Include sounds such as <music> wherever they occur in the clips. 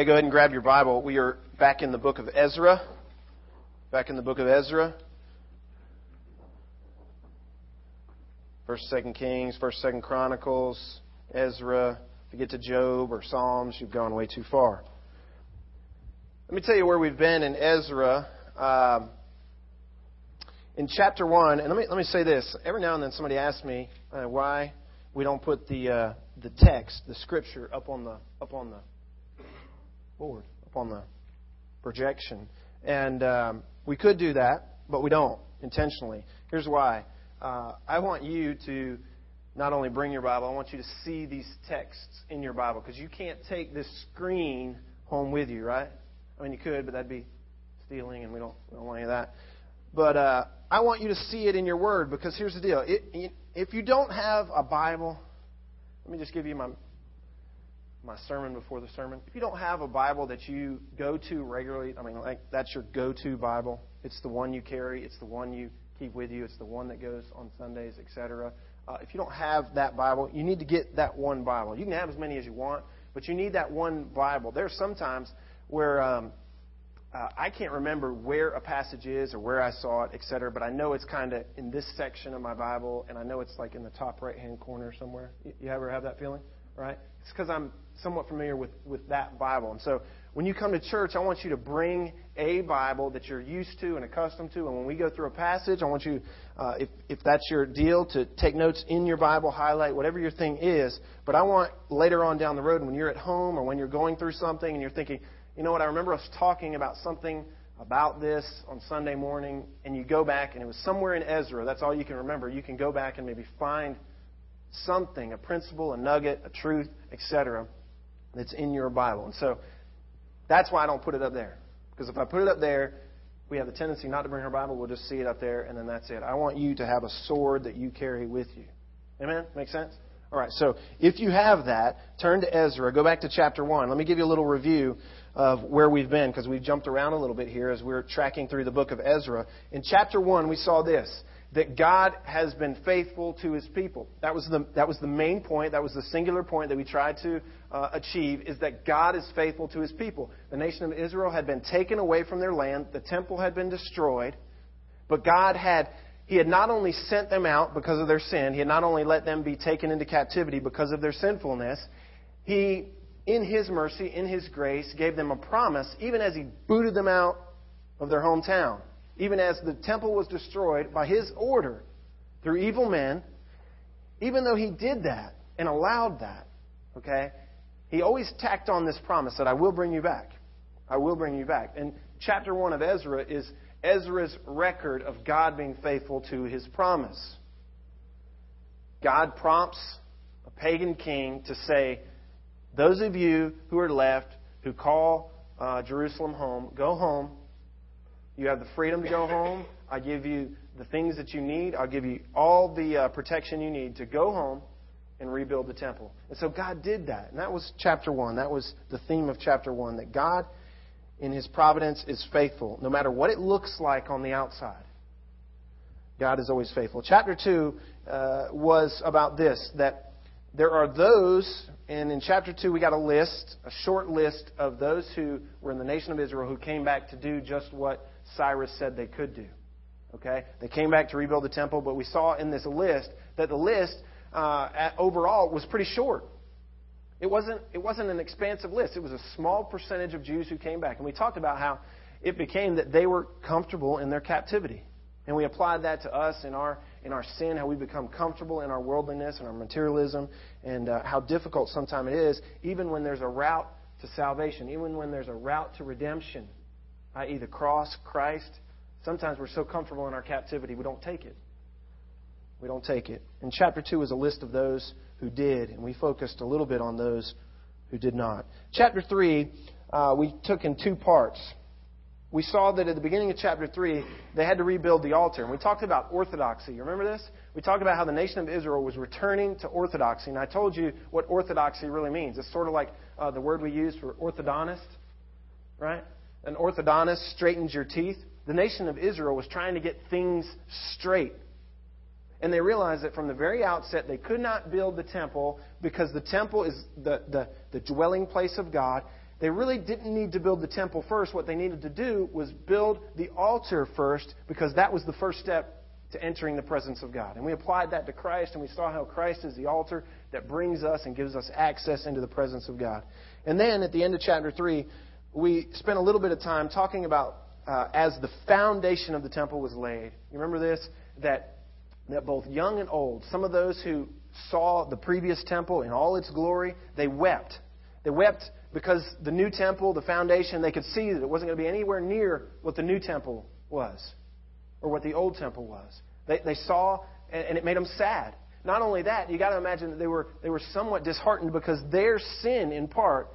Hey, go ahead and grab your Bible. We are back in the book of Ezra. Back in the book of Ezra. First, Second Kings, First, Second Chronicles, Ezra. If you get to Job or Psalms, you've gone way too far. Let me tell you where we've been in Ezra. Um, in chapter one, and let me let me say this. Every now and then, somebody asks me uh, why we don't put the uh, the text, the scripture, up on the up on the board, up on the projection. And um, we could do that, but we don't intentionally. Here's why. Uh, I want you to not only bring your Bible, I want you to see these texts in your Bible because you can't take this screen home with you, right? I mean, you could, but that'd be stealing, and we don't, we don't want any of that. But uh, I want you to see it in your Word because here's the deal. It, if you don't have a Bible, let me just give you my my sermon before the sermon. If you don't have a Bible that you go to regularly, I mean, like that's your go-to Bible. It's the one you carry. It's the one you keep with you. It's the one that goes on Sundays, etc. Uh, if you don't have that Bible, you need to get that one Bible. You can have as many as you want, but you need that one Bible. There's sometimes where um, uh, I can't remember where a passage is or where I saw it, etc. But I know it's kind of in this section of my Bible, and I know it's like in the top right-hand corner somewhere. You, you ever have that feeling, right? It's because I'm somewhat familiar with, with that Bible. And so when you come to church, I want you to bring a Bible that you're used to and accustomed to. And when we go through a passage, I want you, uh, if, if that's your deal, to take notes in your Bible, highlight whatever your thing is. But I want later on down the road, when you're at home or when you're going through something and you're thinking, you know what, I remember us talking about something about this on Sunday morning, and you go back and it was somewhere in Ezra. That's all you can remember. You can go back and maybe find something, a principle, a nugget, a truth, etc that's in your Bible. And so that's why I don't put it up there. Because if I put it up there, we have the tendency not to bring our Bible. We'll just see it up there, and then that's it. I want you to have a sword that you carry with you. Amen? Make sense? All right, so if you have that, turn to Ezra. Go back to chapter 1. Let me give you a little review of where we've been because we've jumped around a little bit here as we're tracking through the book of Ezra. In chapter 1, we saw this that God has been faithful to his people. That was the, that was the main point. That was the singular point that we tried to uh, achieve is that God is faithful to his people. The nation of Israel had been taken away from their land. The temple had been destroyed. But God had, he had not only sent them out because of their sin, he had not only let them be taken into captivity because of their sinfulness, he, in his mercy, in his grace, gave them a promise, even as he booted them out of their hometown even as the temple was destroyed by his order through evil men, even though he did that and allowed that, okay, he always tacked on this promise that I will bring you back. I will bring you back. And chapter 1 of Ezra is Ezra's record of God being faithful to his promise. God prompts a pagan king to say, Those of you who are left, who call uh, Jerusalem home, go home you have the freedom to go home. I give you the things that you need. I'll give you all the uh, protection you need to go home and rebuild the temple. And so God did that. And that was chapter 1. That was the theme of chapter 1 that God, in His providence, is faithful, no matter what it looks like on the outside. God is always faithful. Chapter 2 uh, was about this that there are those, and in chapter 2 we got a list, a short list of those who were in the nation of Israel who came back to do just what Cyrus said they could do. Okay? They came back to rebuild the temple, but we saw in this list that the list uh, at, overall was pretty short. It wasn't, it wasn't an expansive list. It was a small percentage of Jews who came back. And we talked about how it became that they were comfortable in their captivity. And we applied that to us in our, in our sin, how we become comfortable in our worldliness and our materialism, and uh, how difficult sometimes it is, even when there's a route to salvation, even when there's a route to redemption i.e., the cross, Christ, sometimes we're so comfortable in our captivity we don't take it. We don't take it. And chapter 2 is a list of those who did, and we focused a little bit on those who did not. Chapter 3, uh, we took in two parts. We saw that at the beginning of chapter 3, they had to rebuild the altar. And we talked about orthodoxy. You remember this? We talked about how the nation of Israel was returning to orthodoxy. And I told you what orthodoxy really means. It's sort of like uh, the word we use for orthodontist, right? An orthodontist straightens your teeth. The nation of Israel was trying to get things straight. And they realized that from the very outset they could not build the temple because the temple is the, the, the dwelling place of God. they really didn't need to build the temple first. What they needed to do was build the altar first because that was the first step to entering the presence of God. And we applied that to Christ, and we saw how Christ is the altar that brings us and gives us access into the presence of God. And then at the end of chapter 3, we spent a little bit of time talking about uh, as the foundation of the temple was laid. You remember this? That, that both young and old, some of those who saw the previous temple in all its glory, they wept. They wept because the new temple, the foundation, they could see that it wasn't going to be anywhere near what the new temple was or what the old temple was. They, they saw, and, and it made them sad. Not only that, you got to imagine that they were, they were somewhat disheartened because their sin, in part,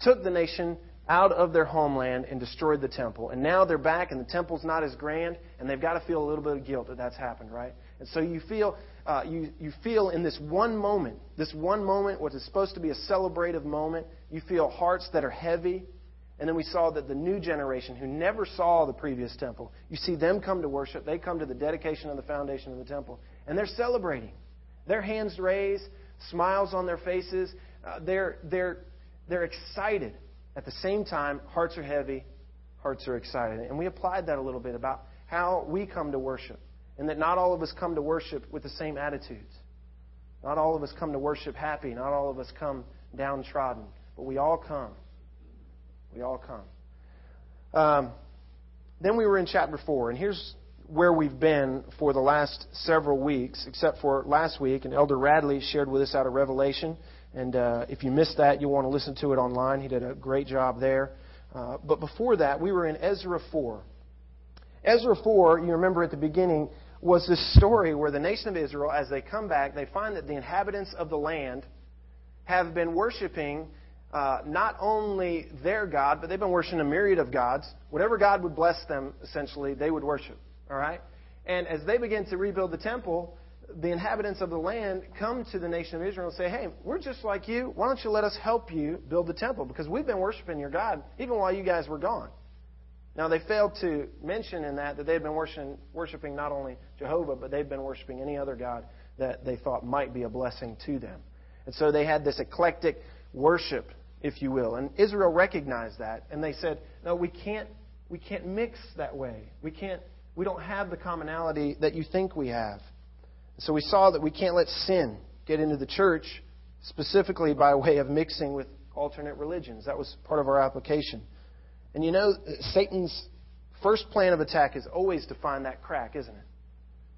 took the nation out of their homeland and destroyed the temple. And now they're back, and the temple's not as grand, and they've got to feel a little bit of guilt that that's happened, right? And so you feel, uh, you, you feel in this one moment, this one moment, what is supposed to be a celebrative moment, you feel hearts that are heavy. And then we saw that the new generation who never saw the previous temple, you see them come to worship. They come to the dedication of the foundation of the temple, and they're celebrating. Their hands raised, smiles on their faces. Uh, they're, they're, they're excited. At the same time, hearts are heavy, hearts are excited. And we applied that a little bit about how we come to worship and that not all of us come to worship with the same attitudes. Not all of us come to worship happy. Not all of us come downtrodden. But we all come. We all come. Um, then we were in chapter 4, and here's where we've been for the last several weeks, except for last week, and Elder Radley shared with us out of Revelation. And uh, if you missed that, you'll want to listen to it online. He did a great job there. Uh, but before that, we were in Ezra 4. Ezra 4, you remember at the beginning, was this story where the nation of Israel, as they come back, they find that the inhabitants of the land have been worshiping uh, not only their God, but they've been worshiping a myriad of gods. Whatever God would bless them, essentially, they would worship. All right? And as they begin to rebuild the temple, the inhabitants of the land come to the nation of Israel and say, Hey, we're just like you. Why don't you let us help you build the temple? Because we've been worshiping your God even while you guys were gone. Now, they failed to mention in that that they'd been worshiping, worshiping not only Jehovah, but they'd been worshiping any other God that they thought might be a blessing to them. And so they had this eclectic worship, if you will. And Israel recognized that, and they said, No, we can't, we can't mix that way. We, can't, we don't have the commonality that you think we have. So we saw that we can't let sin get into the church, specifically by way of mixing with alternate religions. That was part of our application. And you know, Satan's first plan of attack is always to find that crack, isn't it?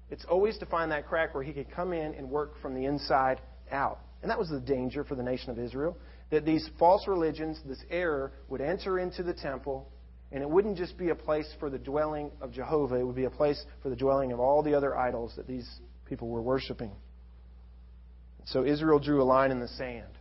It's always to find that crack where he could come in and work from the inside out. And that was the danger for the nation of Israel that these false religions, this error, would enter into the temple, and it wouldn't just be a place for the dwelling of Jehovah, it would be a place for the dwelling of all the other idols that these people were worshiping. So Israel drew a line in the sand.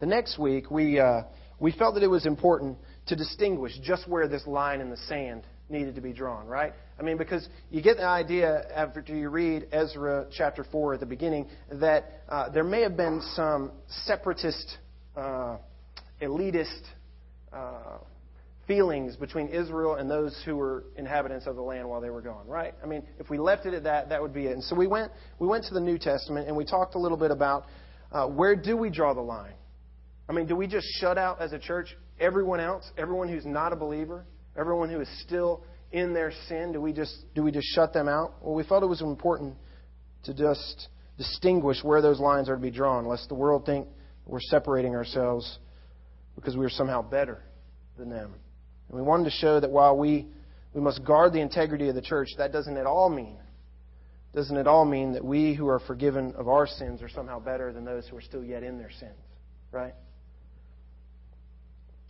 The next week, we, uh, we felt that it was important to distinguish just where this line in the sand needed to be drawn, right? I mean, because you get the idea after you read Ezra chapter 4 at the beginning that uh, there may have been some separatist, uh, elitist uh, feelings between Israel and those who were inhabitants of the land while they were gone, right? I mean, if we left it at that, that would be it. And so we went, we went to the New Testament and we talked a little bit about uh, where do we draw the line? I mean, do we just shut out as a church everyone else, everyone who's not a believer, everyone who is still in their sin, do we just do we just shut them out? Well, we felt it was important to just distinguish where those lines are to be drawn, lest the world think we're separating ourselves because we are somehow better than them. And we wanted to show that while we we must guard the integrity of the church, that doesn't at all mean doesn't at all mean that we who are forgiven of our sins are somehow better than those who are still yet in their sins, right?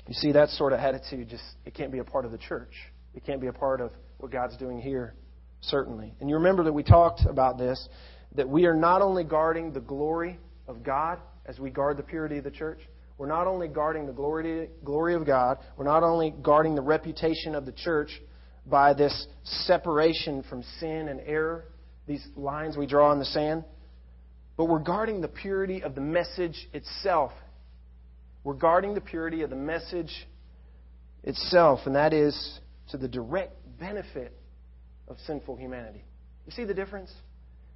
You see, that sort of attitude just it can't be a part of the church. It can't be a part of what God's doing here, certainly. And you remember that we talked about this, that we are not only guarding the glory of God as we guard the purity of the church, we're not only guarding the glory, glory of God, we're not only guarding the reputation of the church by this separation from sin and error, these lines we draw in the sand, but we're guarding the purity of the message itself we're guarding the purity of the message itself, and that is to the direct benefit of sinful humanity. You see the difference?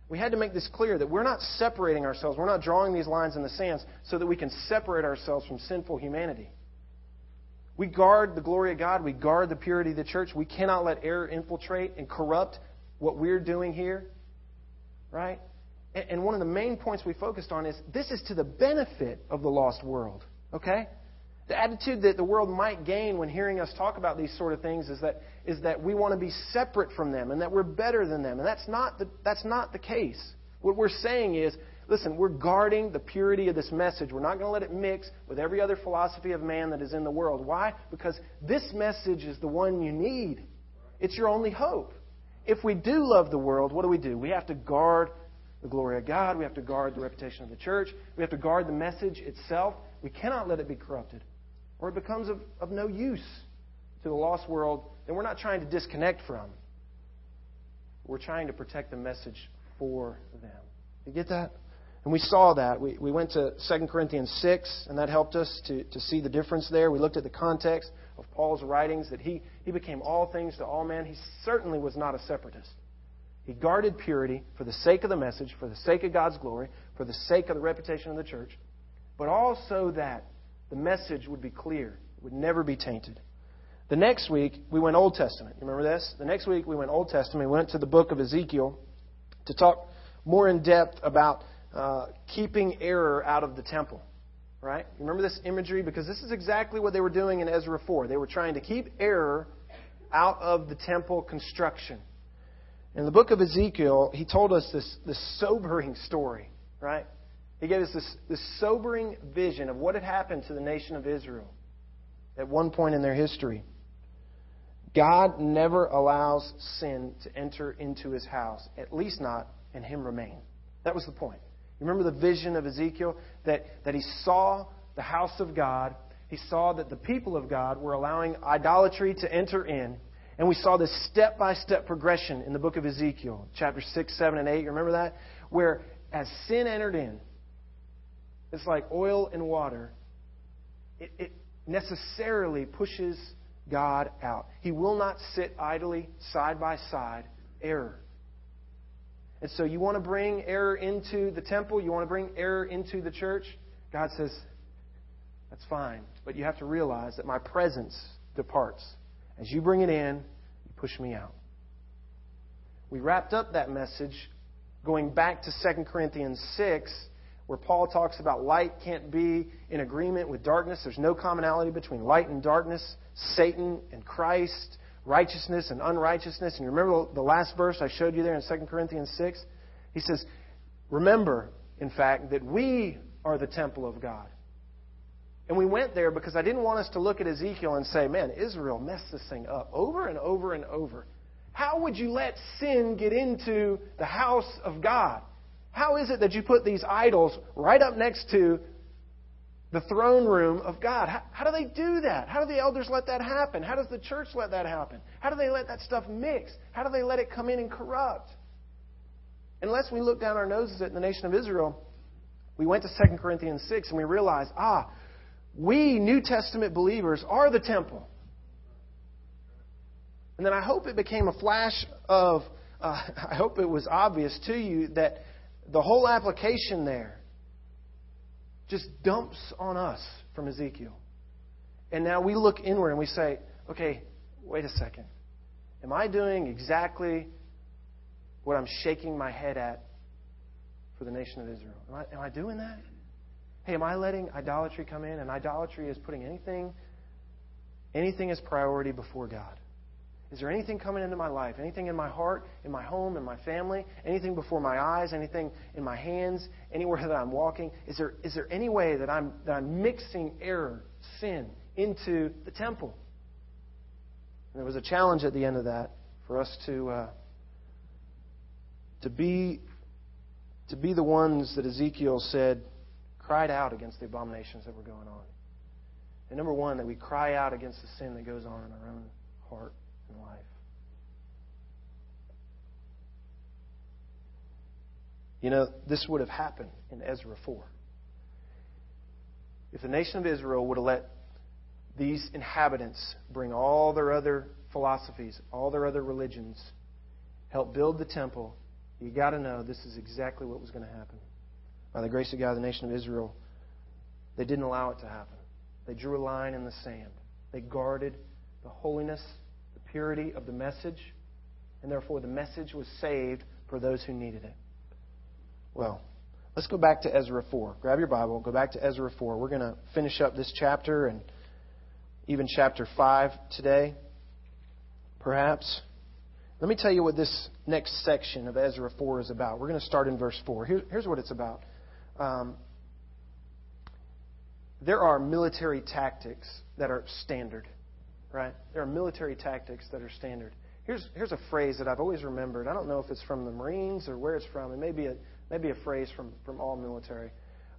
We had to make this clear that we're not separating ourselves. We're not drawing these lines in the sands so that we can separate ourselves from sinful humanity. We guard the glory of God. We guard the purity of the church. We cannot let error infiltrate and corrupt what we're doing here. Right? And one of the main points we focused on is this is to the benefit of the lost world. Okay? The attitude that the world might gain when hearing us talk about these sort of things is that, is that we want to be separate from them and that we're better than them. And that's not the, that's not the case. What we're saying is, listen, we're guarding the purity of this message. We're not going to let it mix with every other philosophy of man that is in the world. Why? Because this message is the one you need. It's your only hope. If we do love the world, what do we do? We have to guard the glory of God. We have to guard the reputation of the church. We have to guard the message itself. We cannot let it be corrupted or it becomes of, of no use to the lost world that we're not trying to disconnect from. We're trying to protect the message for them. You get that? And we saw that. We, we went to 2 Corinthians 6, and that helped us to, to see the difference there. We looked at the context of Paul's writings, that he, he became all things to all men. He certainly was not a separatist. He guarded purity for the sake of the message, for the sake of God's glory, for the sake of the reputation of the church, but also that the message would be clear, it would never be tainted. The next week, we went Old Testament. You remember this? The next week, we went Old Testament. We went to the book of Ezekiel to talk more in depth about uh, keeping error out of the temple. Right? You remember this imagery? Because this is exactly what they were doing in Ezra 4. They were trying to keep error out of the temple construction. In the book of Ezekiel, he told us this, this sobering story, right? He gave us this, this sobering vision of what had happened to the nation of Israel at one point in their history. God never allows sin to enter into his house, at least not and him remain. That was the point. You remember the vision of Ezekiel? That, that he saw the house of God, he saw that the people of God were allowing idolatry to enter in. And we saw this step by step progression in the book of Ezekiel, chapter 6, 7, and 8. You remember that? Where as sin entered in, it's like oil and water. It, it necessarily pushes God out. He will not sit idly side by side, error. And so you want to bring error into the temple, you want to bring error into the church. God says, that's fine. But you have to realize that my presence departs. As you bring it in, you push me out. We wrapped up that message going back to 2 Corinthians 6 where Paul talks about light can't be in agreement with darkness. There's no commonality between light and darkness, Satan and Christ, righteousness and unrighteousness. And remember the last verse I showed you there in 2 Corinthians 6? He says, Remember, in fact, that we are the temple of God. And we went there because I didn't want us to look at Ezekiel and say, man, Israel messed this thing up over and over and over. How would you let sin get into the house of God? How is it that you put these idols right up next to the throne room of God? How, how, do they do that? How do the elders let that happen? How does the church let that happen? How do they let that stuff mix? How do they let it come in and corrupt? Unless we look down our noses at the nation of Israel, we went to 2 Corinthians 6 and we realized, ah, we New Testament believers are the temple. And then I hope it became a flash of, uh, <laughs> I hope it was obvious to you that the whole application there just dumps on us from Ezekiel. And now we look inward and we say, okay, wait a second. Am I doing exactly what I'm shaking my head at for the nation of Israel? Am I, am I doing that? Hey, am I letting idolatry come in? And idolatry is putting anything, anything as priority before God. Is there anything coming into my life? Anything in my heart, in my home, in my family? Anything before my eyes? Anything in my hands? Anywhere that I'm walking? Is there, is there any way that I'm, that I'm mixing error, sin, into the temple? And there was a challenge at the end of that for us to, uh, to, be, to be the ones that Ezekiel said cried out against the abominations that were going on. And number one, that we cry out against the sin that goes on in our own heart in life. You know, this would have happened in Ezra 4. If the nation of Israel would have let these inhabitants bring all their other philosophies, all their other religions, help build the temple, you got to know this is exactly what was going to happen. By the grace of God, the nation of Israel, they didn't allow it to happen. They drew a line in the sand. They guarded the holiness, purity of the message, and therefore the message was saved for those who needed it. Well, let's go back to Ezra 4. Grab your Bible, go back to Ezra 4. We're going to finish up this chapter and even chapter 5 today, perhaps. Let me tell you what this next section of Ezra 4 is about. We're going to start in verse 4. Here, here's what it's about. Um, there are military tactics that are standard, right? There are military tactics that are standard. Here's, here's a phrase that I've always remembered. I don't know if it's from the Marines or where it's from. It may be a, maybe a phrase from, from all military.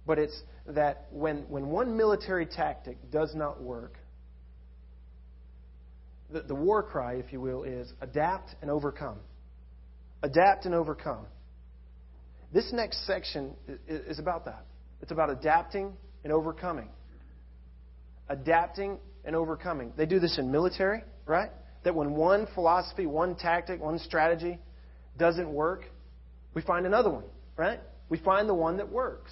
But it's that when, when one military tactic does not work, the, the war cry, if you will, is adapt and overcome. Adapt and overcome. This next section is, is about that. It's about adapting and overcoming. Adapting and overcoming. They do this in military, right? That when one philosophy, one tactic, one strategy doesn't work, we find another one, right? We find the one that works.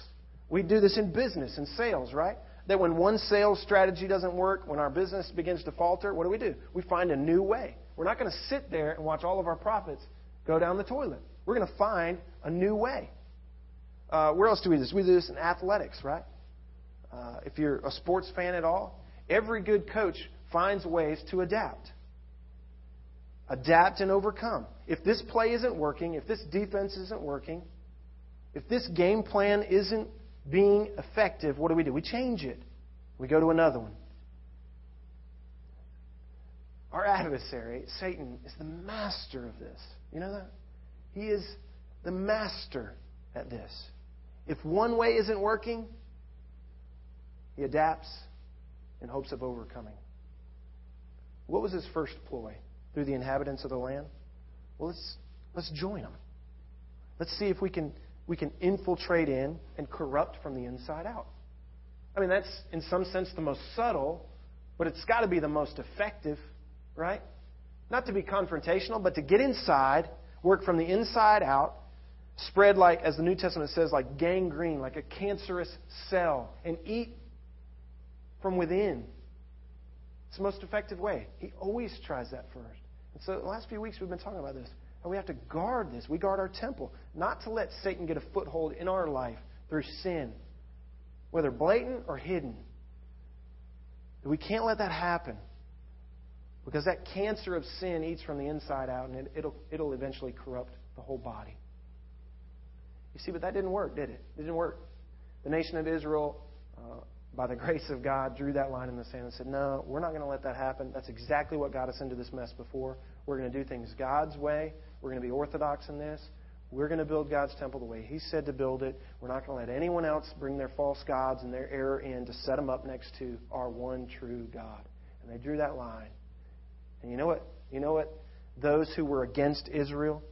We do this in business and sales, right? That when one sales strategy doesn't work, when our business begins to falter, what do we do? We find a new way. We're not going to sit there and watch all of our profits go down the toilet. We're going to find a new way. Uh, where else do we do this? We do this in athletics, right? Uh, if you're a sports fan at all, every good coach finds ways to adapt. Adapt and overcome. If this play isn't working, if this defense isn't working, if this game plan isn't being effective, what do we do? We change it. We go to another one. Our adversary, Satan, is the master of this. You know that? He is the master at this. If one way isn't working, he adapts in hopes of overcoming. What was his first ploy through the inhabitants of the land? Well, let's, let's join them. Let's see if we can, we can infiltrate in and corrupt from the inside out. I mean, that's in some sense the most subtle, but it's got to be the most effective, right? Not to be confrontational, but to get inside, work from the inside out, spread like, as the New Testament says, like gangrene, like a cancerous cell, and eat from within. It's the most effective way. He always tries that first. And so the last few weeks we've been talking about this. And we have to guard this. We guard our temple, not to let Satan get a foothold in our life through sin, whether blatant or hidden. We can't let that happen. Because that cancer of sin eats from the inside out, and it, will it'll eventually corrupt the whole body. You see, but that didn't work, did it? It didn't work. The nation of Israel uh, by the grace of God, drew that line in the sand and said, No, we're not going to let that happen. That's exactly what got us into this mess before. We're going to do things God's way. We're going to be orthodox in this. We're going to build God's temple the way He said to build it. We're not going to let anyone else bring their false gods and their error in to set them up next to our one true God. And they drew that line. And you know what? You know what? Those who were against Israel,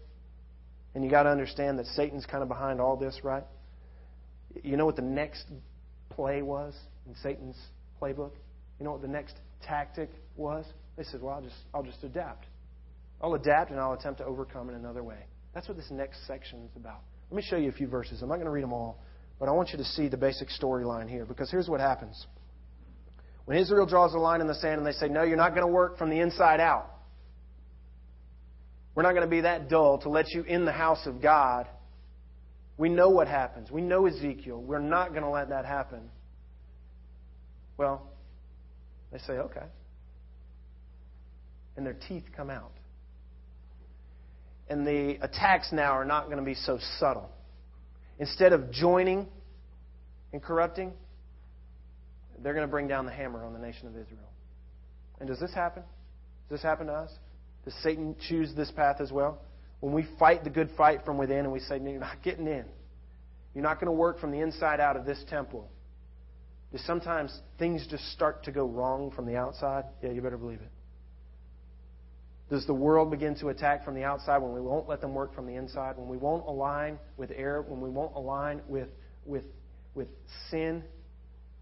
and you got to understand that Satan's kind of behind all this, right? You know what the next play was? In Satan's playbook? You know what the next tactic was? They said, well, I'll just, I'll just adapt. I'll adapt and I'll attempt to overcome in another way. That's what this next section is about. Let me show you a few verses. I'm not going to read them all, but I want you to see the basic storyline here because here's what happens. When Israel draws a line in the sand and they say, no, you're not going to work from the inside out. We're not going to be that dull to let you in the house of God. We know what happens. We know Ezekiel. We're not going to let that happen. Well, they say, okay. And their teeth come out. And the attacks now are not going to be so subtle. Instead of joining and corrupting, they're going to bring down the hammer on the nation of Israel. And does this happen? Does this happen to us? Does Satan choose this path as well? When we fight the good fight from within and we say, no, You're not getting in. You're not going to work from the inside out of this temple is sometimes things just start to go wrong from the outside? Yeah, you better believe it. Does the world begin to attack from the outside when we won't let them work from the inside? When we won't align with error? When we won't align with, with, with sin?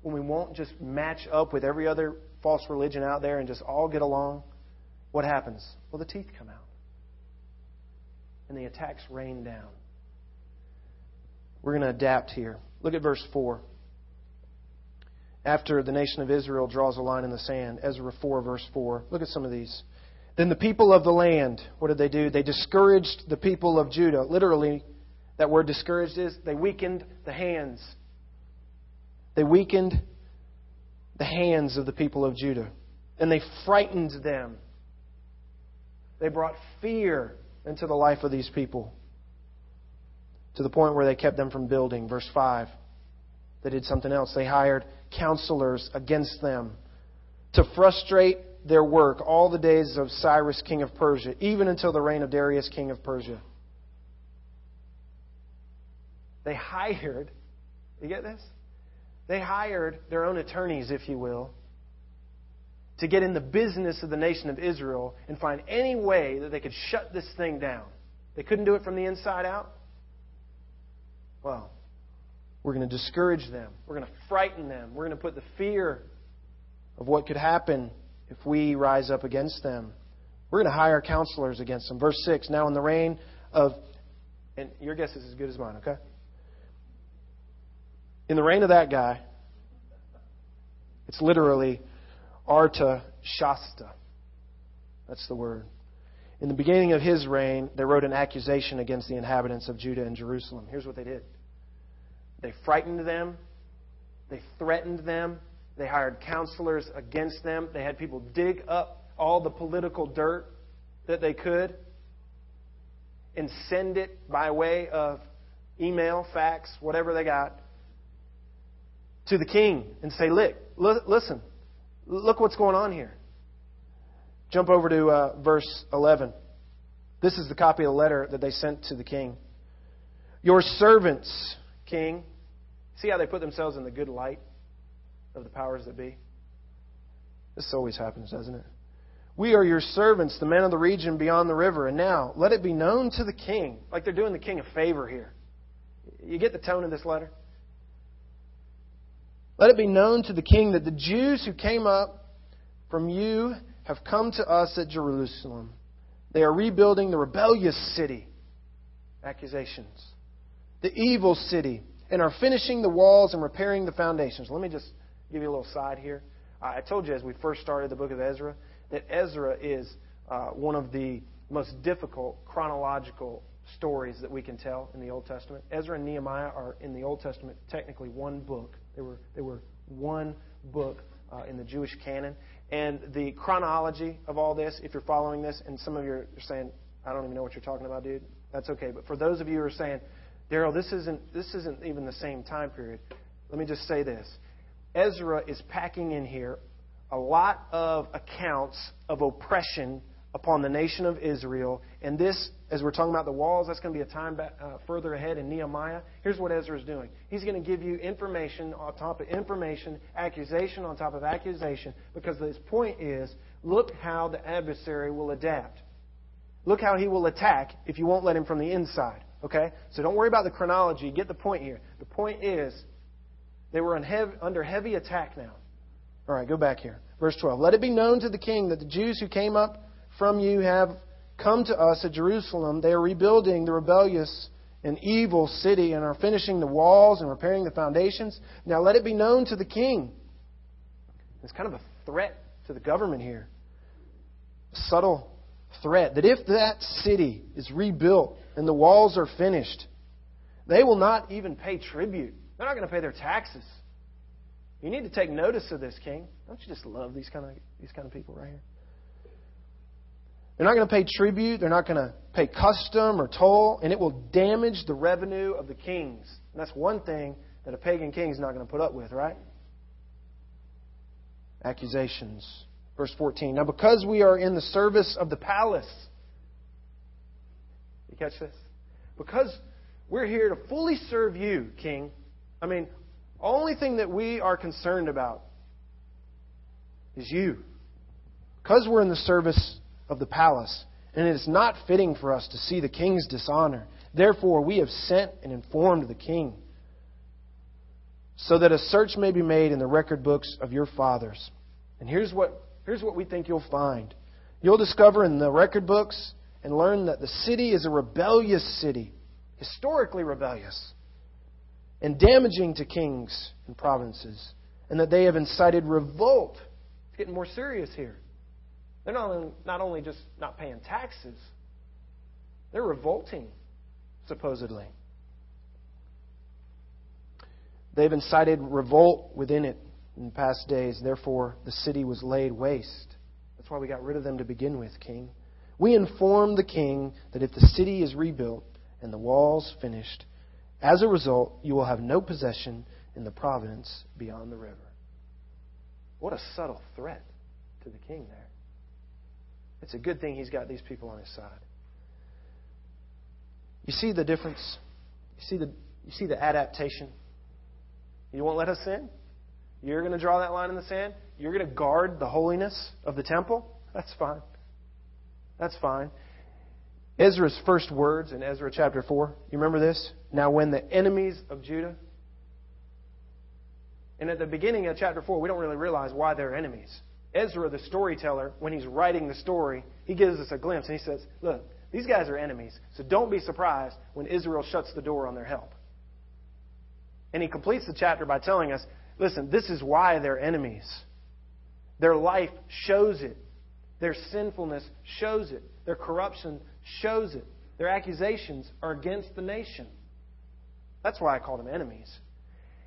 When we won't just match up with every other false religion out there and just all get along? What happens? Well, the teeth come out. And the attacks rain down. We're going to adapt here. Look at verse 4. After the nation of Israel draws a line in the sand. Ezra 4, verse 4. Look at some of these. Then the people of the land, what did they do? They discouraged the people of Judah. Literally, that word discouraged is they weakened the hands. They weakened the hands of the people of Judah. And they frightened them. They brought fear into the life of these people to the point where they kept them from building. Verse 5. They did something else. They hired counselors against them to frustrate their work all the days of Cyrus, king of Persia, even until the reign of Darius, king of Persia. They hired, you get this? They hired their own attorneys, if you will, to get in the business of the nation of Israel and find any way that they could shut this thing down. They couldn't do it from the inside out. Well, we're going to discourage them. We're going to frighten them. We're going to put the fear of what could happen if we rise up against them. We're going to hire counselors against them. Verse 6 Now, in the reign of, and your guess is as good as mine, okay? In the reign of that guy, it's literally Arta Shasta. That's the word. In the beginning of his reign, they wrote an accusation against the inhabitants of Judah and Jerusalem. Here's what they did they frightened them, they threatened them, they hired counselors against them, they had people dig up all the political dirt that they could and send it by way of email, fax, whatever they got, to the king and say, Look, listen, look what's going on here. Jump over to uh, verse 11. This is the copy of the letter that they sent to the king. Your servants, king, See how they put themselves in the good light of the powers that be? This always happens, doesn't it? We are your servants, the men of the region beyond the river. And now, let it be known to the king, like they're doing the king a favor here. You get the tone of this letter? Let it be known to the king that the Jews who came up from you have come to us at Jerusalem. They are rebuilding the rebellious city. Accusations. The evil city and are finishing the walls and repairing the foundations. Let me just give you a little side here. I told you as we first started the book of Ezra that Ezra is uh, one of the most difficult chronological stories that we can tell in the Old Testament. Ezra and Nehemiah are in the Old Testament technically one book. They were they were one book uh, in the Jewish canon. And the chronology of all this, if you're following this, and some of you are saying, I don't even know what you're talking about, dude. That's okay. But for those of you who are saying, Daryl, this isn't, this isn't even the same time period. Let me just say this Ezra is packing in here a lot of accounts of oppression upon the nation of Israel. And this, as we're talking about the walls, that's going to be a time back, uh, further ahead in Nehemiah. Here's what Ezra is doing he's going to give you information on top of information, accusation on top of accusation, because his point is look how the adversary will adapt. Look how he will attack if you won't let him from the inside. Okay? So don't worry about the chronology. Get the point here. The point is, they were under heavy attack now. All right, go back here. Verse 12. Let it be known to the king that the Jews who came up from you have come to us at Jerusalem. They are rebuilding the rebellious and evil city and are finishing the walls and repairing the foundations. Now let it be known to the king. It's kind of a threat to the government here. A subtle threat that if that city is rebuilt and the walls are finished, they will not even pay tribute. They're not going to pay their taxes. You need to take notice of this, King. Don't you just love these kind of these kind of people right here? They're not going to pay tribute. They're not going to pay custom or toll, and it will damage the revenue of the kings. And that's one thing that a pagan king is not going to put up with, right? Accusations. Verse 14. Now, because we are in the service of the palace, catch this? Because we're here to fully serve you, King. I mean, only thing that we are concerned about is you. Because we're in the service of the palace, and it is not fitting for us to see the king's dishonor. Therefore, we have sent and informed the king, so that a search may be made in the record books of your fathers. And here's what Here's what we think you'll find. You'll discover in the record books and learn that the city is a rebellious city, historically rebellious, and damaging to kings and provinces, and that they have incited revolt. It's getting more serious here. They're not only, not only just not paying taxes, they're revolting, supposedly. They've incited revolt within it in past days. Therefore, the city was laid waste. That's why we got rid of them to begin with, King. We inform the king that if the city is rebuilt and the walls finished, as a result, you will have no possession in the province beyond the river. What a subtle threat to the king there. It's a good thing he's got these people on his side. You see the difference? You see the, you see the adaptation? You won't let us in? You're going to draw that line in the sand? You're going to guard the holiness of the temple? That's fine. That's fine. Ezra's first words in Ezra chapter 4, you remember this? Now, when the enemies of Judah, and at the beginning of chapter 4, we don't really realize why they're enemies. Ezra, the storyteller, when he's writing the story, he gives us a glimpse and he says, Look, these guys are enemies, so don't be surprised when Israel shuts the door on their help. And he completes the chapter by telling us listen, this is why they're enemies. Their life shows it, their sinfulness shows it, their corruption shows it. Their accusations are against the nation. That's why I call them enemies.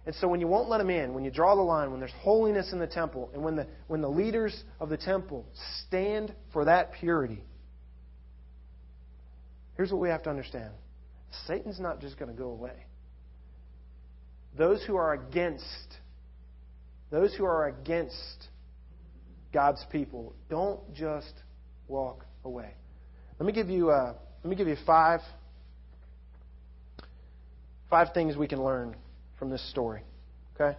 And so when you won't let them in, when you draw the line, when there's holiness in the temple, and when the, when the leaders of the temple stand for that purity, here's what we have to understand Satan's not just going to go away. Those who are against, those who are against God's people, don't just walk away. Let me give you, uh, let me give you five, five things we can learn from this story. Okay?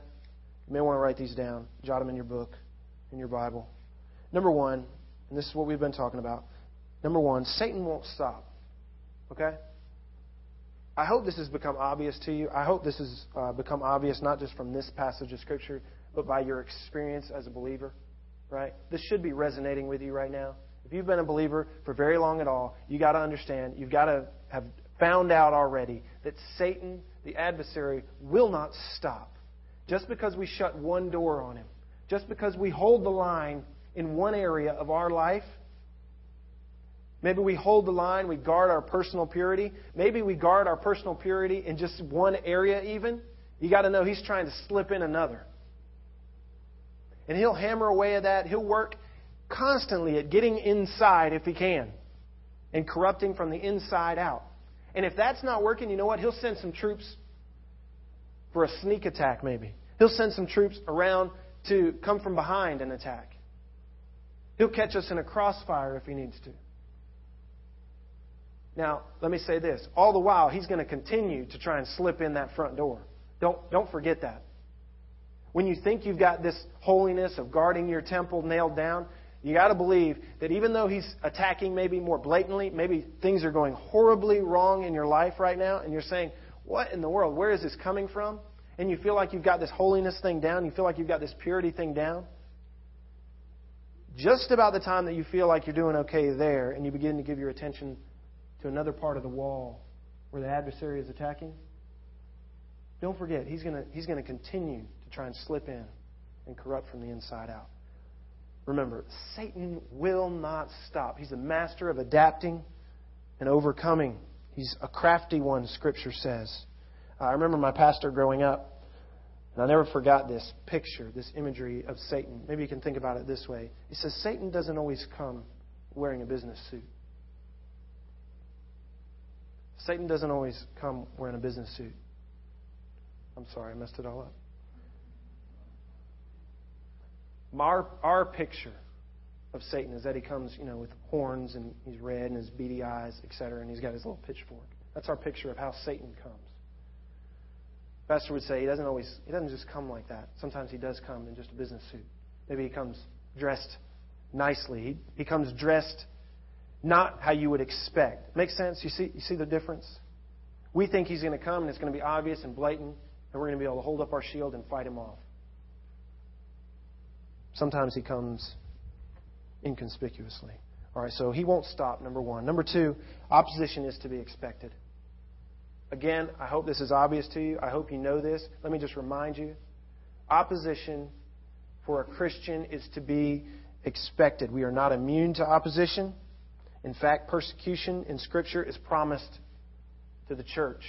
You may want to write these down, jot them in your book, in your Bible. Number one, and this is what we've been talking about. Number one, Satan won't stop. Okay? I hope this has become obvious to you. I hope this has uh, become obvious not just from this passage of Scripture, but by your experience as a believer. Right? This should be resonating with you right now. If you've been a believer for very long at all, you got to understand, you've got to have found out already that Satan, the adversary, will not stop. Just because we shut one door on him, just because we hold the line in one area of our life, maybe we hold the line, we guard our personal purity, maybe we guard our personal purity in just one area even, you got to know he's trying to slip in another. And he'll hammer away at that. He'll work constantly at getting inside if he can and corrupting from the inside out. And if that's not working, you know what? He'll send some troops for a sneak attack, maybe. He'll send some troops around to come from behind and attack. He'll catch us in a crossfire if he needs to. Now, let me say this. All the while, he's going to continue to try and slip in that front door. Don't, don't forget that. When you think you've got this holiness of guarding your temple nailed down, you got to believe that even though he's attacking maybe more blatantly, maybe things are going horribly wrong in your life right now, and you're saying, What in the world? Where is this coming from? And you feel like you've got this holiness thing down, you feel like you've got this purity thing down. Just about the time that you feel like you're doing okay there, and you begin to give your attention to another part of the wall where the adversary is attacking, don't forget, he's going he's going to continue to try and slip in and corrupt from the inside out. Remember, Satan will not stop. He's a master of adapting and overcoming. He's a crafty one, Scripture says. I remember my pastor growing up, and I never forgot this picture, this imagery of Satan. Maybe you can think about it this way. He says, Satan doesn't always come wearing a business suit. Satan doesn't always come wearing a business suit. I'm sorry, I messed it all up. Our, our picture of Satan is that he comes, you know, with horns and he's red and his beady eyes, etc., and he's got his little pitchfork. That's our picture of how Satan comes. Pastor would say he doesn't always he doesn't just come like that. Sometimes he does come in just a business suit. Maybe he comes dressed nicely. He, he comes dressed not how you would expect. Makes sense? You see you see the difference? We think he's going to come and it's going to be obvious and blatant, and we're going to be able to hold up our shield and fight him off. Sometimes he comes inconspicuously. All right, so he won't stop, number one. Number two, opposition is to be expected. Again, I hope this is obvious to you. I hope you know this. Let me just remind you Opposition for a Christian is to be expected. We are not immune to opposition. In fact, persecution in Scripture is promised to the church.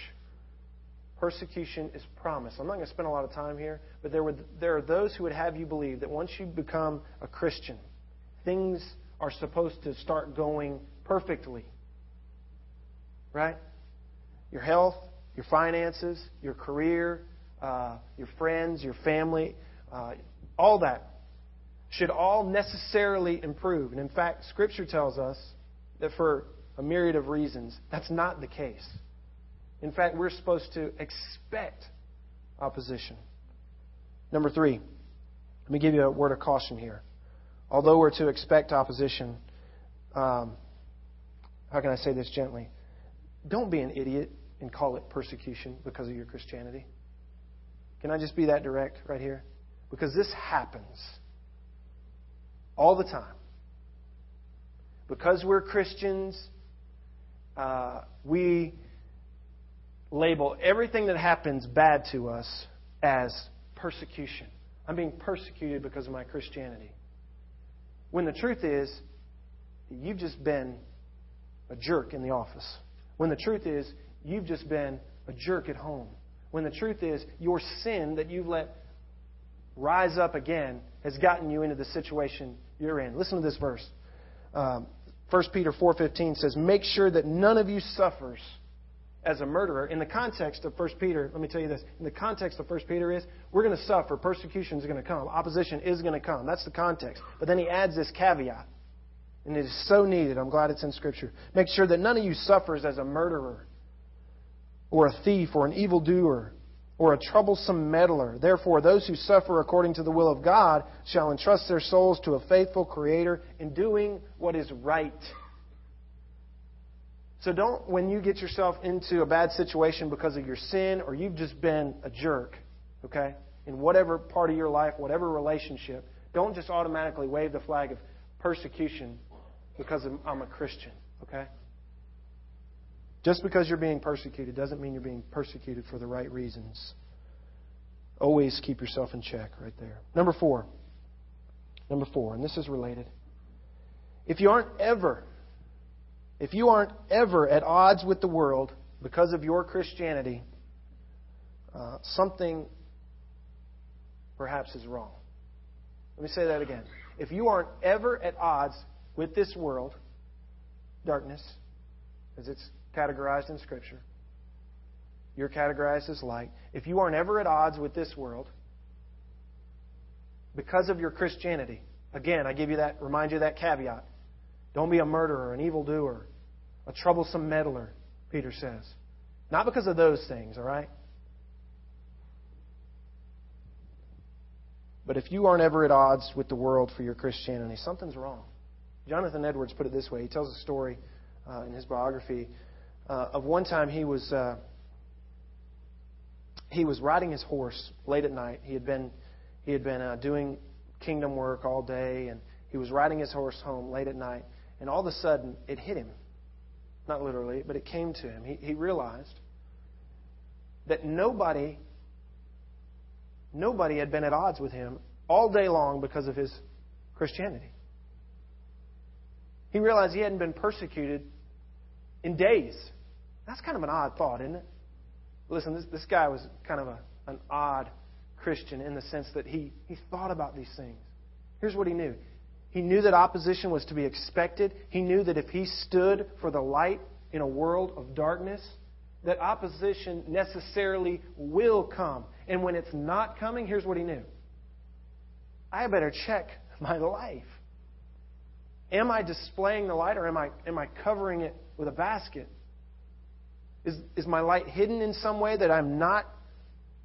Persecution is promised. I'm not going to spend a lot of time here, but there, were, there are those who would have you believe that once you become a Christian, things are supposed to start going perfectly. Right? Your health, your finances, your career, uh, your friends, your family, uh, all that should all necessarily improve. And in fact, Scripture tells us that for a myriad of reasons, that's not the case. In fact, we're supposed to expect opposition. Number three, let me give you a word of caution here. Although we're to expect opposition, um, how can I say this gently? Don't be an idiot and call it persecution because of your Christianity. Can I just be that direct right here? Because this happens all the time. Because we're Christians, uh, we label everything that happens bad to us as persecution. I'm being persecuted because of my Christianity. When the truth is, you've just been a jerk in the office. When the truth is, you've just been a jerk at home. When the truth is, your sin that you've let rise up again has gotten you into the situation you're in. Listen to this verse. Um, 1 Peter 4.15 says, Make sure that none of you suffers as a murderer. In the context of 1 Peter, let me tell you this. In the context of 1 Peter is, we're going to suffer. Persecution is going to come. Opposition is going to come. That's the context. But then he adds this caveat. And it is so needed. I'm glad it's in Scripture. Make sure that none of you suffers as a murderer or a thief or an evildoer or a troublesome meddler. Therefore, those who suffer according to the will of God shall entrust their souls to a faithful Creator in doing what is right. So don't, when you get yourself into a bad situation because of your sin or you've just been a jerk, okay, in whatever part of your life, whatever relationship, don't just automatically wave the flag of persecution because I'm a Christian, okay? Just because you're being persecuted doesn't mean you're being persecuted for the right reasons. Always keep yourself in check right there. Number four. Number four, and this is related. If you aren't ever, if you aren't ever at odds with the world because of your Christianity, uh, something perhaps is wrong. Let me say that again. If you aren't ever at odds with this world, darkness, as it's categorized in Scripture. You're categorized as light. If you aren't ever at odds with this world, because of your Christianity, again, I give you that, remind you of that caveat. Don't be a murderer, an evildoer, a troublesome meddler, Peter says. Not because of those things, all right? But if you aren't ever at odds with the world for your Christianity, something's wrong. Jonathan Edwards put it this way. He tells a story uh, in his biography uh, of one time he was uh, he was riding his horse late at night. He had been he had been uh, doing kingdom work all day, and he was riding his horse home late at night. And all of a sudden, it hit him. Not literally, but it came to him. He, he realized that nobody nobody had been at odds with him all day long because of his Christianity. He realized he hadn't been persecuted in days. That's kind of an odd thought, isn't it? Listen, this, this guy was kind of a, an odd Christian in the sense that he, he thought about these things. Here's what he knew he knew that opposition was to be expected. He knew that if he stood for the light in a world of darkness, that opposition necessarily will come. And when it's not coming, here's what he knew I better check <laughs> my life. Am I displaying the light or am I, am I covering it with a basket? Is, is my light hidden in some way that I'm not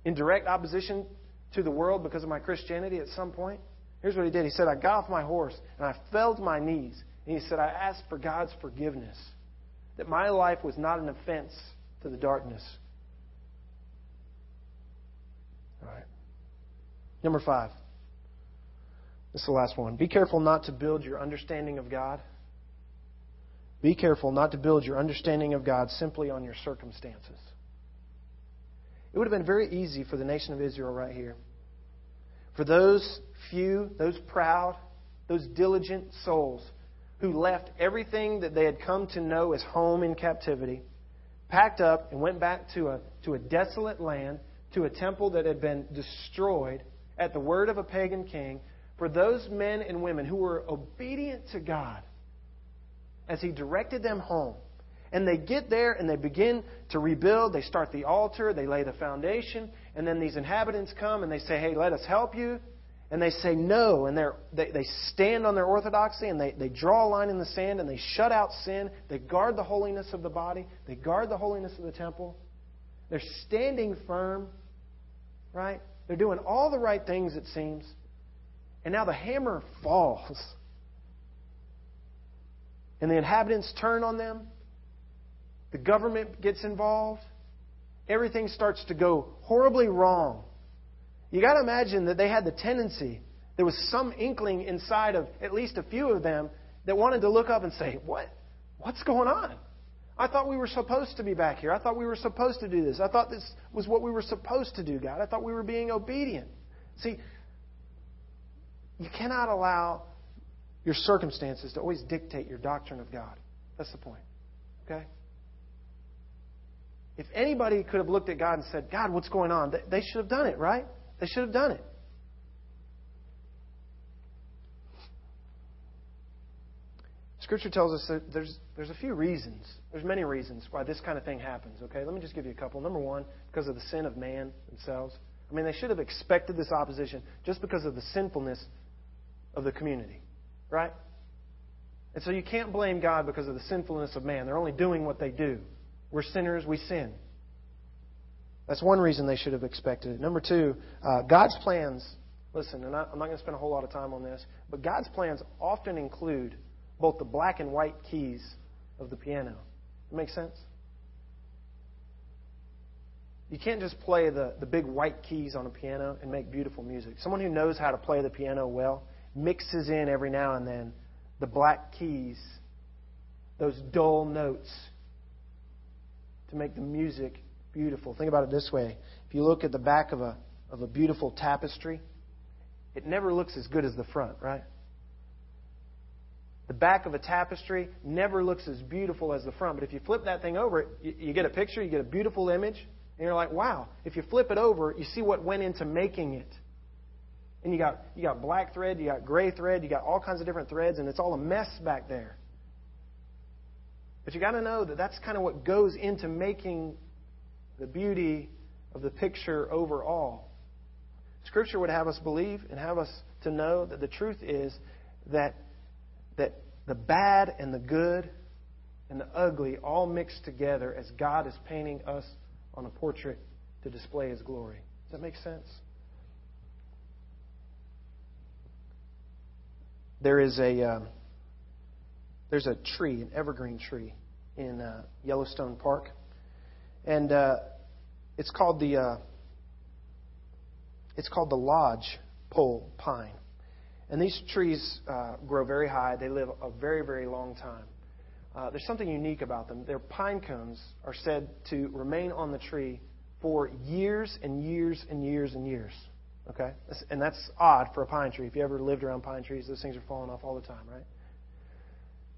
in direct opposition to the world because of my Christianity at some point? Here's what he did. He said, I got off my horse and I fell to my knees. And he said, I asked for God's forgiveness, that my life was not an offense to the darkness. All right. Number five. This is the last one. Be careful not to build your understanding of God be careful not to build your understanding of God simply on your circumstances. It would have been very easy for the nation of Israel right here For those few, those proud, those diligent souls who left everything that they had come to know as home in captivity, packed up and went back to a, to a desolate land, to a temple that had been destroyed at the word of a pagan king, for those men and women who were obedient to God as He directed them home. And they get there and they begin to rebuild. They start the altar, they lay the foundation, and then these inhabitants come and they say, Hey, let us help you. And they say no, and they, they stand on their orthodoxy and they, they draw a line in the sand and they shut out sin. They guard the holiness of the body, they guard the holiness of the temple. They're standing firm, right? They're doing all the right things, it seems. And now the hammer <laughs> falls. And the inhabitants turn on them. The government gets involved. Everything starts to go horribly wrong. You got to imagine that they had the tendency, there was some inkling inside of at least a few of them that wanted to look up and say, What? What's going on? I thought we were supposed to be back here. I thought we were supposed to do this. I thought this was what we were supposed to do, God. I thought we were being obedient. See, you cannot allow your circumstances to always dictate your doctrine of God. That's the point. Okay? If anybody could have looked at God and said, God, what's going on? They should have done it, right? They should have done it. Scripture tells us that there's, there's a few reasons. There's many reasons why this kind of thing happens, okay? Let me just give you a couple. Number one, because of the sin of man themselves. I mean, they should have expected this opposition just because of the sinfulness of the community, right? And so you can't blame God because of the sinfulness of man. They're only doing what they do. We're sinners, we sin. That's one reason they should have expected it. Number two, uh, God's plans, listen, and I, I'm not going to spend a whole lot of time on this, but God's plans often include both the black and white keys of the piano. That makes sense? You can't just play the, the big white keys on a piano and make beautiful music. Someone who knows how to play the piano well mixes in every now and then the black keys, those dull notes to make the music beautiful. Think about it this way. If you look at the back of a, of a beautiful tapestry, it never looks as good as the front, right? The back of a tapestry never looks as beautiful as the front. But if you flip that thing over, you, you get a picture, you get a beautiful image, and you're like, wow. If you flip it over, you see what went into making it. And you got, you got black thread, you got gray thread, you got all kinds of different threads, and it's all a mess back there. But you got to know that that's kind of what goes into making the beauty of the picture overall. Scripture would have us believe and have us to know that the truth is that, that the bad and the good and the ugly all mix together as God is painting us on a portrait to display His glory. Does that make sense? There is a. Um, there's a tree, an evergreen tree, in uh, Yellowstone Park, and uh, it's called the uh, it's called the lodge pole pine. And these trees uh, grow very high. They live a very very long time. Uh, there's something unique about them. Their pine cones are said to remain on the tree for years and years and years and years. Okay, and that's odd for a pine tree. If you ever lived around pine trees, those things are falling off all the time, right?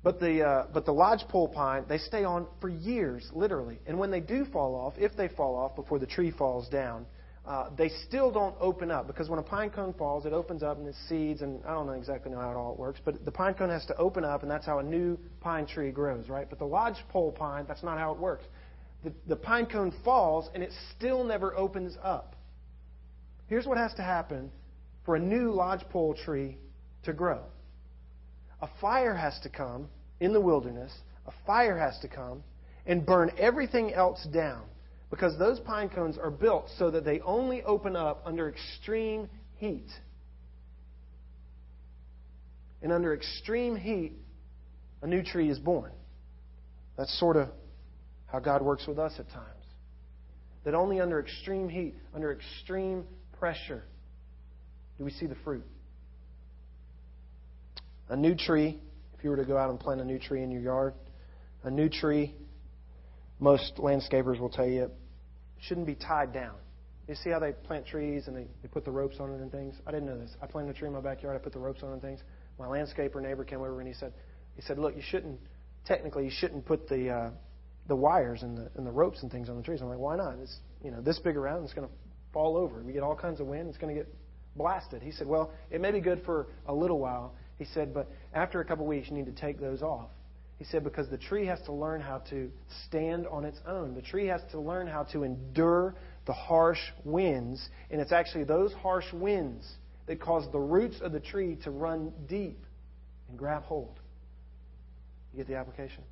But the, uh, but the lodgepole pine, they stay on for years, literally. And when they do fall off, if they fall off before the tree falls down, uh, they still don't open up because when a pine cone falls, it opens up and it seeds, and I don't know exactly how it all works, but the pine cone has to open up, and that's how a new pine tree grows, right? But the lodgepole pine, that's not how it works. The, the pine cone falls, and it still never opens up. Here's what has to happen for a new lodgepole tree to grow a fire has to come in the wilderness, a fire has to come and burn everything else down because those pine cones are built so that they only open up under extreme heat. And under extreme heat, a new tree is born. That's sort of how God works with us at times. That only under extreme heat, under extreme pressure, do we see the fruit. A new tree, if you were to go out and plant a new tree in your yard, a new tree, most landscapers will tell you, shouldn't be tied down. You see how they plant trees and they, they put the ropes on it and things? I didn't know this. I planted a tree in my backyard. I put the ropes on and things. My landscaper neighbor came over and he said, he said, look, you shouldn't, technically, you shouldn't put the, uh, the wires and the, and the ropes and things on the trees. I'm like, why not? It's, you know, this big around, it's going to fall over. We get all kinds of wind. It's going to get blasted. He said, well, it may be good for a little while. He said, but after a couple of weeks, you need to take those off. He said, because the tree has to learn how to stand on its own. The tree has to learn how to endure the harsh winds. And it's actually those harsh winds that cause the roots of the tree to run deep and grab hold. You get the application?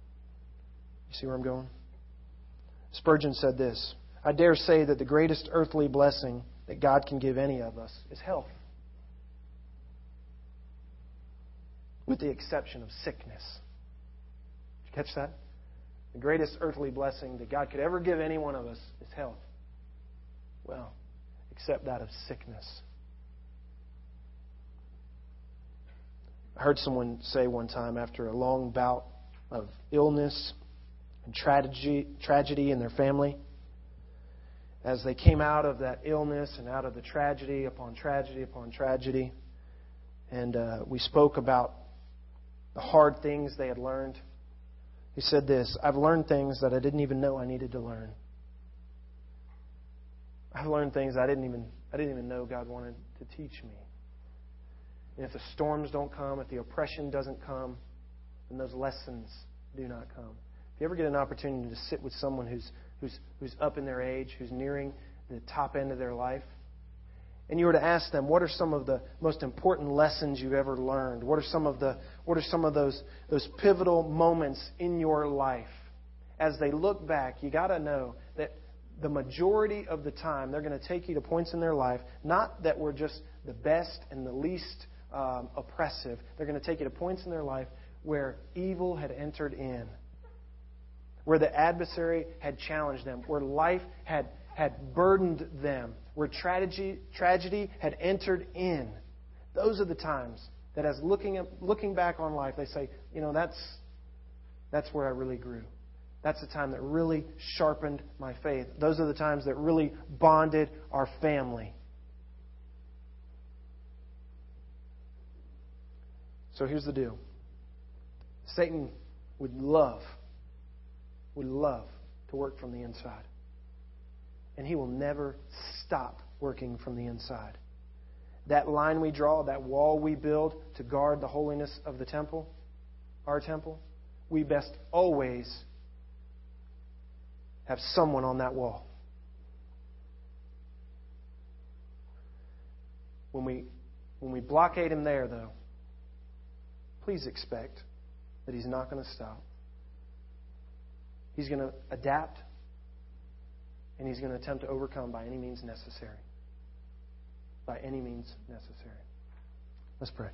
You see where I'm going? Spurgeon said this I dare say that the greatest earthly blessing that God can give any of us is health, with the exception of sickness. Did you catch that? The greatest earthly blessing that God could ever give any one of us is health. Well, except that of sickness. I heard someone say one time after a long bout of illness and tragedy, tragedy in their family, as they came out of that illness and out of the tragedy upon tragedy upon tragedy, and uh, we spoke about the hard things they had learned he said this I've learned things that I didn't even know I needed to learn. I've learned things I didn't even I didn't even know God wanted to teach me. And if the storms don't come, if the oppression doesn't come, then those lessons do not come. If you ever get an opportunity to sit with someone who's who's who's up in their age, who's nearing the top end of their life, and you were to ask them, what are some of the most important lessons you've ever learned? What are some of the what are some of those those pivotal moments in your life? As they look back, you got to know that the majority of the time they're going to take you to points in their life, not that were just the best and the least um, oppressive. They're going to take you to points in their life where evil had entered in, where the adversary had challenged them, where life had had burdened them, where tragedy, tragedy had entered in. Those are the times that, as looking, at, looking back on life, they say, you know, that's, that's where I really grew. That's the time that really sharpened my faith. Those are the times that really bonded our family. So here's the deal Satan would love, would love to work from the inside and He will never stop working from the inside. That line we draw, that wall we build to guard the holiness of the temple, our temple, we best always have someone on that wall. When we, when we blockade him there, though, please expect that he's not going to stop. He's going to adapt and he's going to attempt to overcome by any means necessary. By any means necessary. Let's pray.